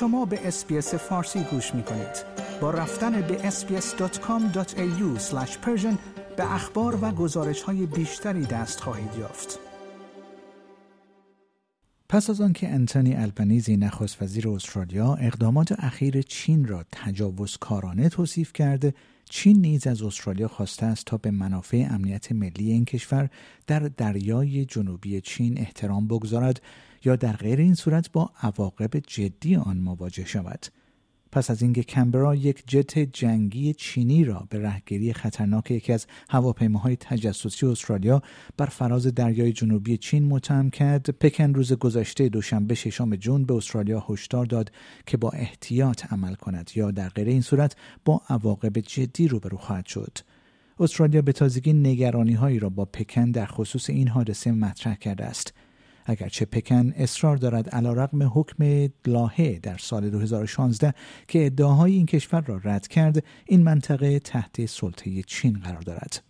شما به SBS فارسی گوش می کنید. با رفتن به sbs.com.au به اخبار و گزارش های بیشتری دست خواهید یافت. پس از آنکه آنتونی آلبانیزی نخست وزیر استرالیا اقدامات اخیر چین را تجاوزکارانه توصیف کرده چین نیز از استرالیا خواسته است تا به منافع امنیت ملی این کشور در دریای جنوبی چین احترام بگذارد یا در غیر این صورت با عواقب جدی آن مواجه شود. پس از اینکه کمبرا یک جت جنگی چینی را به رهگیری خطرناک یکی از هواپیماهای تجسسی استرالیا بر فراز دریای جنوبی چین متهم کرد پکن روز گذشته دوشنبه ششم جون به استرالیا هشدار داد که با احتیاط عمل کند یا در غیر این صورت با عواقب جدی روبرو خواهد شد. استرالیا به تازگی نگرانی هایی را با پکن در خصوص این حادثه مطرح کرده است. اگرچه پکن اصرار دارد علیرغم حکم لاهه در سال 2016 که ادعاهای این کشور را رد کرد این منطقه تحت سلطه چین قرار دارد.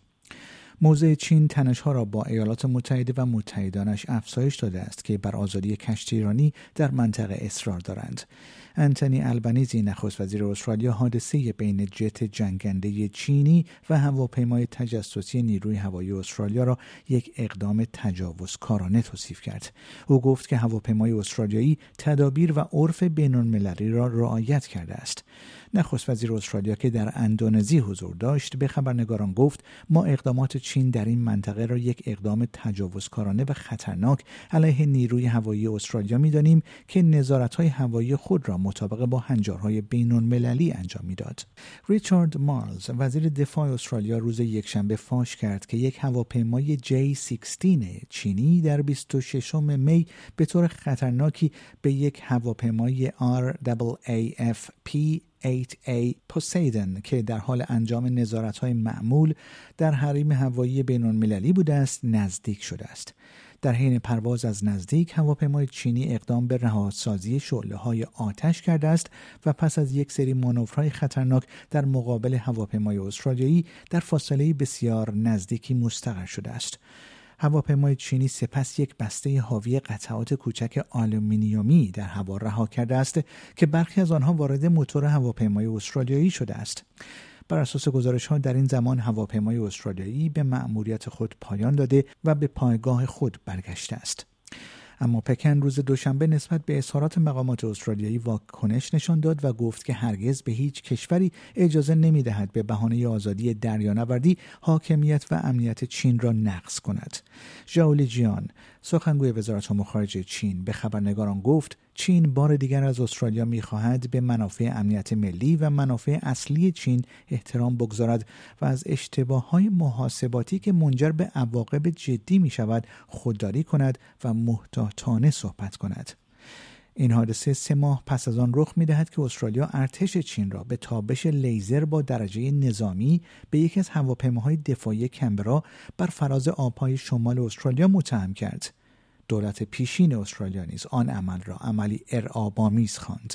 موضع چین تنشها را با ایالات متحده و متحدانش افزایش داده است که بر آزادی کشتی ایرانی در منطقه اصرار دارند. انتونی البنیزی نخست وزیر استرالیا حادثه بین جت جنگنده چینی و هواپیمای تجسسی نیروی هوایی استرالیا را یک اقدام تجاوزکارانه توصیف کرد. او گفت که هواپیمای استرالیایی تدابیر و عرف بینالمللی را رعایت کرده است. نخست وزیر استرالیا که در اندونزی حضور داشت به خبرنگاران گفت ما اقدامات چین در این منطقه را یک اقدام تجاوزکارانه و خطرناک علیه نیروی هوایی استرالیا می‌دانیم که نظارت‌های هوایی خود را مطابق با هنجارهای بین المللی انجام می‌داد. ریچارد مارلز وزیر دفاع استرالیا روز یکشنبه فاش کرد که یک هواپیمای J16 چینی در 26 می به طور خطرناکی به یک هواپیمای RAAFP 8A پوسیدن که در حال انجام های معمول در حریم هوایی بین المللی بوده است نزدیک شده است. در حین پرواز از نزدیک هواپیمای چینی اقدام به رهاسازی شعله های آتش کرده است و پس از یک سری مانورهای خطرناک در مقابل هواپیمای استرالیایی در فاصله بسیار نزدیکی مستقر شده است. هواپیمای چینی سپس یک بسته حاوی قطعات کوچک آلومینیومی در هوا رها کرده است که برخی از آنها وارد موتور هواپیمای استرالیایی شده است. بر اساس گزارش ها در این زمان هواپیمای استرالیایی به مأموریت خود پایان داده و به پایگاه خود برگشته است. اما پکن روز دوشنبه نسبت به اظهارات مقامات استرالیایی واکنش نشان داد و گفت که هرگز به هیچ کشوری اجازه نمی‌دهد به بهانه آزادی دریانوردی حاکمیت و امنیت چین را نقض کند. ژائولی جیان سخنگوی وزارت امور خارجه چین به خبرنگاران گفت چین بار دیگر از استرالیا می‌خواهد به منافع امنیت ملی و منافع اصلی چین احترام بگذارد و از اشتباه های محاسباتی که منجر به عواقب جدی می شود خودداری کند و محتاطانه صحبت کند. این حادثه سه ماه پس از آن رخ می دهد که استرالیا ارتش چین را به تابش لیزر با درجه نظامی به یکی از هواپیماهای دفاعی کمبرا بر فراز آبهای شمال استرالیا متهم کرد. دولت پیشین استرالیا نیز آن عمل را عملی ارعابآمیز خواند.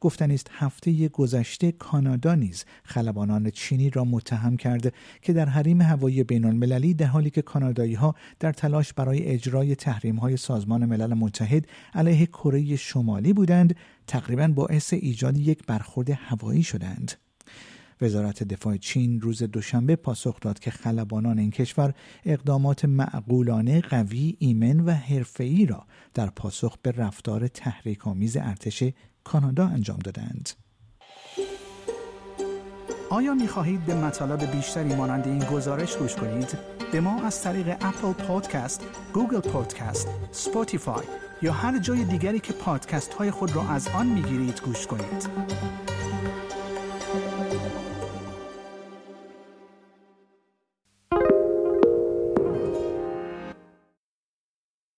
گفتنی است هفته گذشته کانادا نیز خلبانان چینی را متهم کرده که در حریم هوایی بین المللی در حالی که کانادایی ها در تلاش برای اجرای تحریم های سازمان ملل متحد علیه کره شمالی بودند تقریبا باعث ایجاد یک برخورد هوایی شدند. وزارت دفاع چین روز دوشنبه پاسخ داد که خلبانان این کشور اقدامات معقولانه قوی ایمن و حرفه‌ای را در پاسخ به رفتار تحریک‌آمیز ارتش کانادا انجام دادند. آیا می خواهید به مطالب بیشتری مانند این گزارش گوش کنید؟ به ما از طریق Apple Podcast، Google Podcast، Spotify یا هر جای دیگری که پادکست های خود را از آن می گیرید گوش کنید.